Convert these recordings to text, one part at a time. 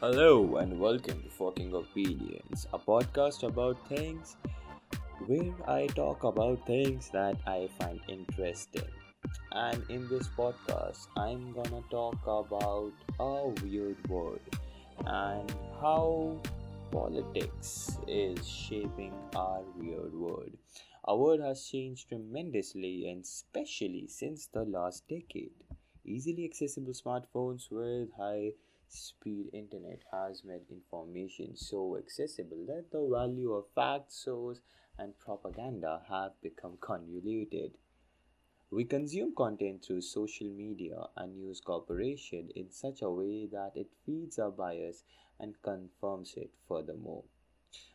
Hello and welcome to Fucking Opinions, a podcast about things where I talk about things that I find interesting. And in this podcast, I'm gonna talk about a weird word and how politics is shaping our weird world. Our world has changed tremendously and especially since the last decade. Easily accessible smartphones with high speed internet has made information so accessible that the value of fact, source, and propaganda have become convoluted. We consume content through social media and news corporation in such a way that it feeds our bias and confirms it furthermore.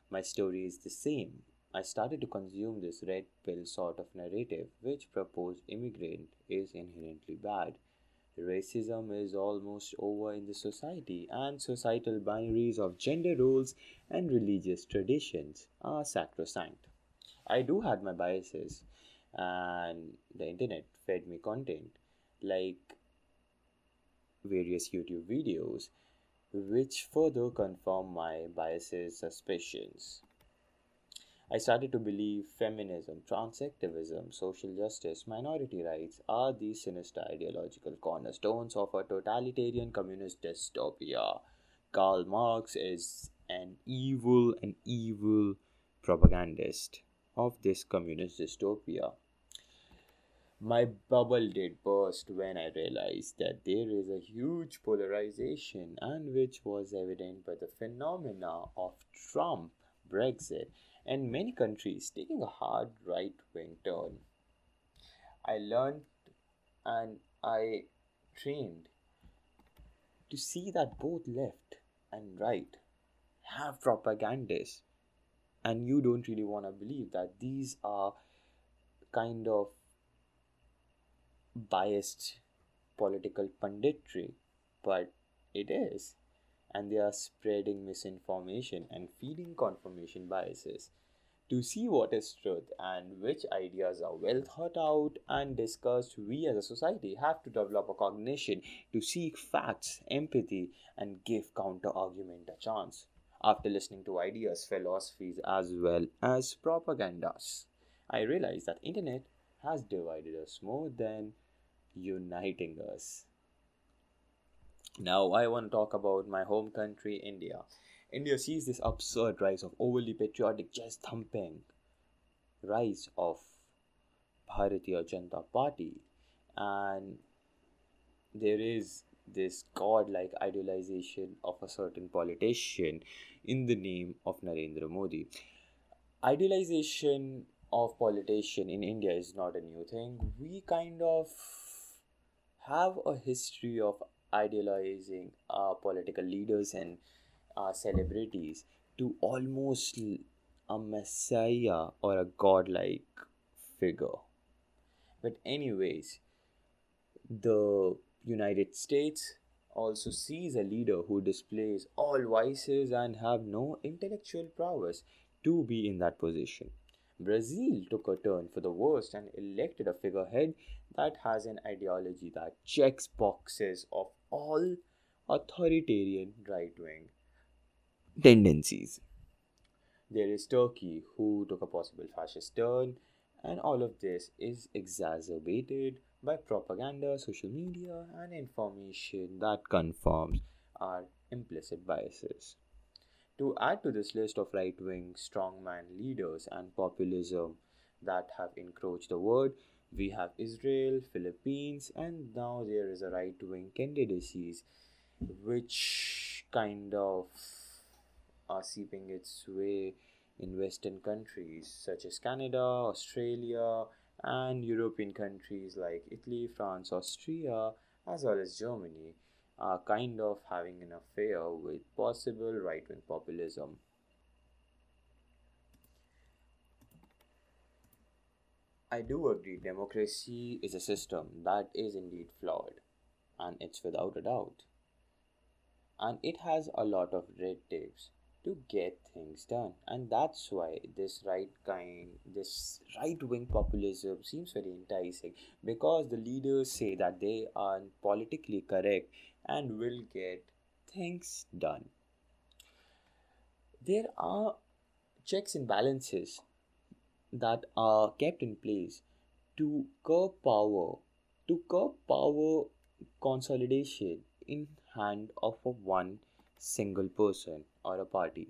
My story is the same. I started to consume this red pill sort of narrative which proposed immigrant is inherently bad Racism is almost over in the society, and societal binaries of gender roles and religious traditions are sacrosanct. I do have my biases, and the internet fed me content like various YouTube videos, which further confirm my biases, suspicions. I started to believe feminism, transactivism, social justice, minority rights are the sinister ideological cornerstones of a totalitarian communist dystopia. Karl Marx is an evil and evil propagandist of this communist dystopia. My bubble did burst when I realized that there is a huge polarization, and which was evident by the phenomena of Trump, Brexit, and many countries taking a hard right wing turn. I learned and I trained to see that both left and right have propagandists, and you don't really want to believe that these are kind of biased political punditry, but it is and they are spreading misinformation and feeding confirmation biases. To see what is truth and which ideas are well thought out and discussed, we as a society have to develop a cognition to seek facts, empathy, and give counter argument a chance. After listening to ideas, philosophies, as well as propagandas, I realized that internet has divided us more than uniting us. Now, I want to talk about my home country, India. India sees this absurd rise of overly patriotic chest thumping, rise of Bharatiya Janata Party, and there is this godlike idealization of a certain politician in the name of Narendra Modi. Idealization of politician in India is not a new thing. We kind of have a history of idealizing our political leaders and our celebrities to almost a messiah or a godlike figure. But, anyways, the United States also sees a leader who displays all vices and have no intellectual prowess to be in that position. Brazil took a turn for the worst and elected a figurehead that has an ideology that checks boxes of all authoritarian right wing tendencies. There is Turkey, who took a possible fascist turn, and all of this is exacerbated by propaganda, social media, and information that confirms our implicit biases. To add to this list of right wing strongman leaders and populism that have encroached the world, we have Israel, Philippines, and now there is a right wing candidacies which kind of are seeping its way in Western countries such as Canada, Australia, and European countries like Italy, France, Austria, as well as Germany are kind of having an affair with possible right wing populism. I do agree democracy is a system that is indeed flawed, and it's without a doubt. And it has a lot of red tapes to get things done. And that's why this right kind, this right wing populism seems very enticing because the leaders say that they are politically correct and will get things done. There are checks and balances that are kept in place to curb power, to curb power consolidation in hand of one single person or a party.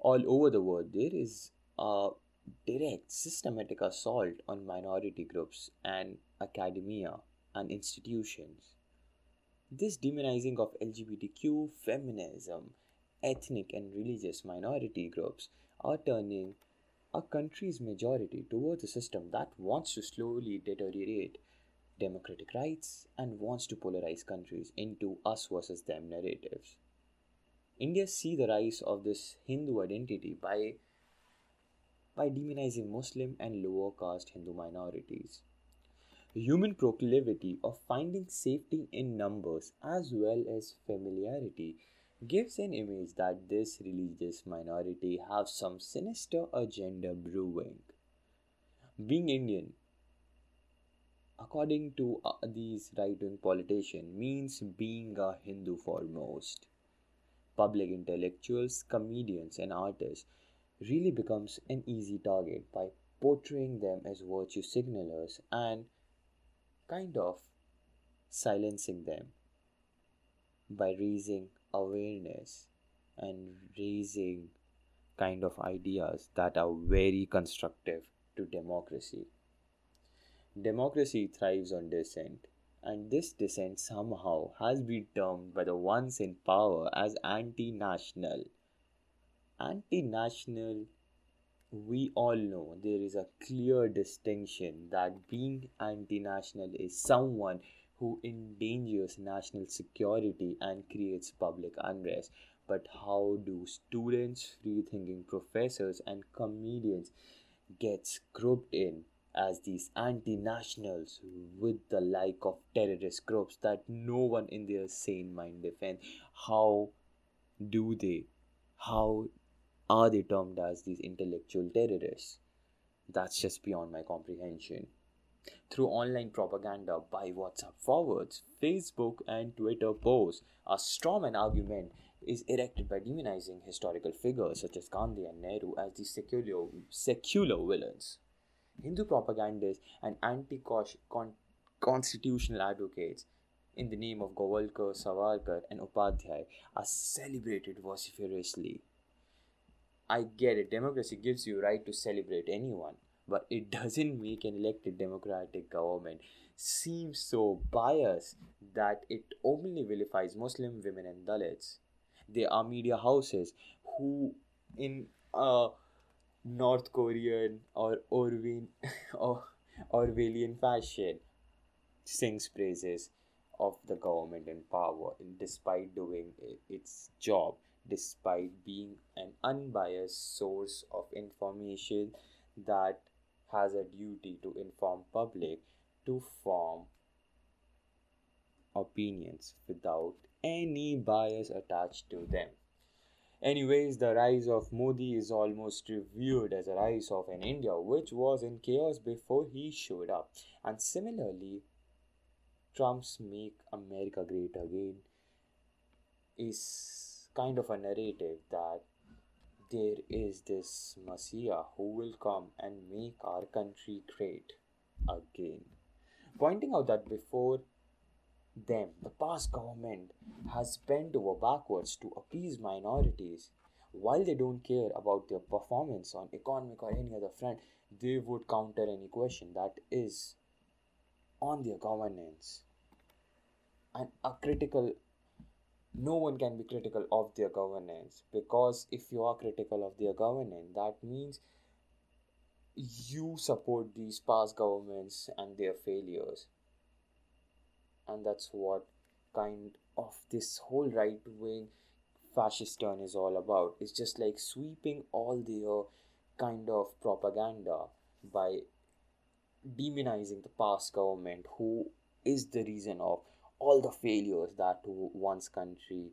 All over the world, there is a direct systematic assault on minority groups and academia and institutions. This demonizing of LGBTQ, feminism, ethnic and religious minority groups are turning a country's majority towards a system that wants to slowly deteriorate democratic rights and wants to polarize countries into us versus them narratives. India see the rise of this Hindu identity by by demonizing Muslim and lower caste Hindu minorities. The human proclivity of finding safety in numbers as well as familiarity gives an image that this religious minority have some sinister agenda brewing. Being Indian, according to uh, these right-wing politicians, means being a Hindu foremost. Public intellectuals, comedians, and artists really becomes an easy target by portraying them as virtue signalers and kind of silencing them by raising awareness and raising kind of ideas that are very constructive to democracy. Democracy thrives on dissent, and this dissent somehow has been termed by the ones in power as anti national. Anti national, we all know there is a clear distinction that being anti national is someone who endangers national security and creates public unrest. But how do students, free thinking professors, and comedians get grouped in as these anti nationals with the like of terrorist groups that no one in their sane mind defends? How do they? How are they termed as these intellectual terrorists? That's just beyond my comprehension through online propaganda by WhatsApp forwards, Facebook, and Twitter posts. A strawman argument is erected by demonizing historical figures such as Gandhi and Nehru as the secular, secular villains. Hindu propagandists and anti constitutional advocates in the name of Golwalkar, Savarkar, and Upadhyay are celebrated vociferously. I get it, democracy gives you right to celebrate anyone, but it doesn't make an elected democratic government seem so biased that it openly vilifies Muslim women and Dalits. There are media houses who, in a North Korean or Orwin or Orwellian fashion, sings praises of the government in power, despite doing its job, despite being an unbiased source of information that has a duty to inform public to form opinions without any bias attached to them. Anyways, the rise of Modi is almost reviewed as a rise of an India which was in chaos before he showed up. And similarly, Trump's Make America Great Again is kind of a narrative that there is this Messiah who will come and make our country great again. Pointing out that before them, the past government has bent over backwards to appease minorities. While they don't care about their performance on economic or any other front, they would counter any question that is on their governance. And a critical no one can be critical of their governance because if you are critical of their governance that means you support these past governments and their failures. And that's what kind of this whole right wing fascist turn is all about. It's just like sweeping all their kind of propaganda by demonizing the past government who is the reason of all the failures that one's country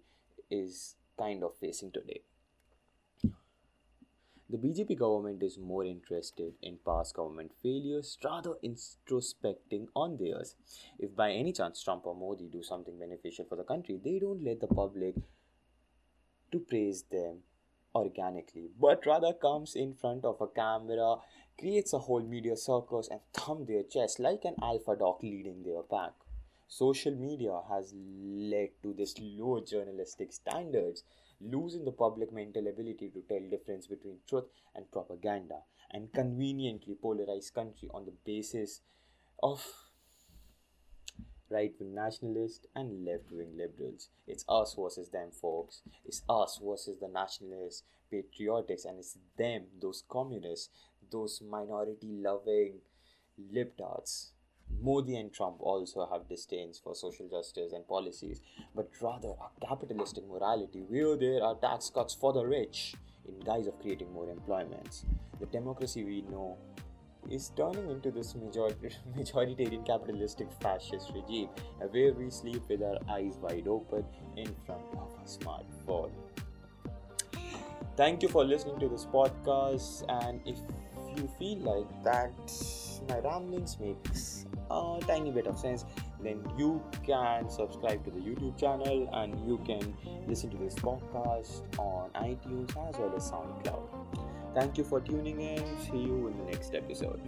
is kind of facing today. The BJP government is more interested in past government failures rather introspecting on theirs. If by any chance Trump or Modi do something beneficial for the country, they don't let the public to praise them organically, but rather comes in front of a camera, creates a whole media circus, and thumb their chest like an alpha dog leading their pack. Social media has led to this low journalistic standards, losing the public mental ability to tell difference between truth and propaganda, and conveniently polarize country on the basis of right wing nationalists and left wing liberals. It's us versus them, folks. It's us versus the nationalists, patriotics, and it's them, those communists, those minority loving libtards. Modi and Trump also have disdains for social justice and policies, but rather a capitalistic morality where there are tax cuts for the rich in guise of creating more employments. The democracy we know is turning into this major- majoritarian capitalistic fascist regime where we sleep with our eyes wide open in front of a smartphone. Thank you for listening to this podcast, and if you feel like that my ramblings makes a tiny bit of sense, then you can subscribe to the YouTube channel and you can listen to this podcast on iTunes as well as SoundCloud. Thank you for tuning in. See you in the next episode.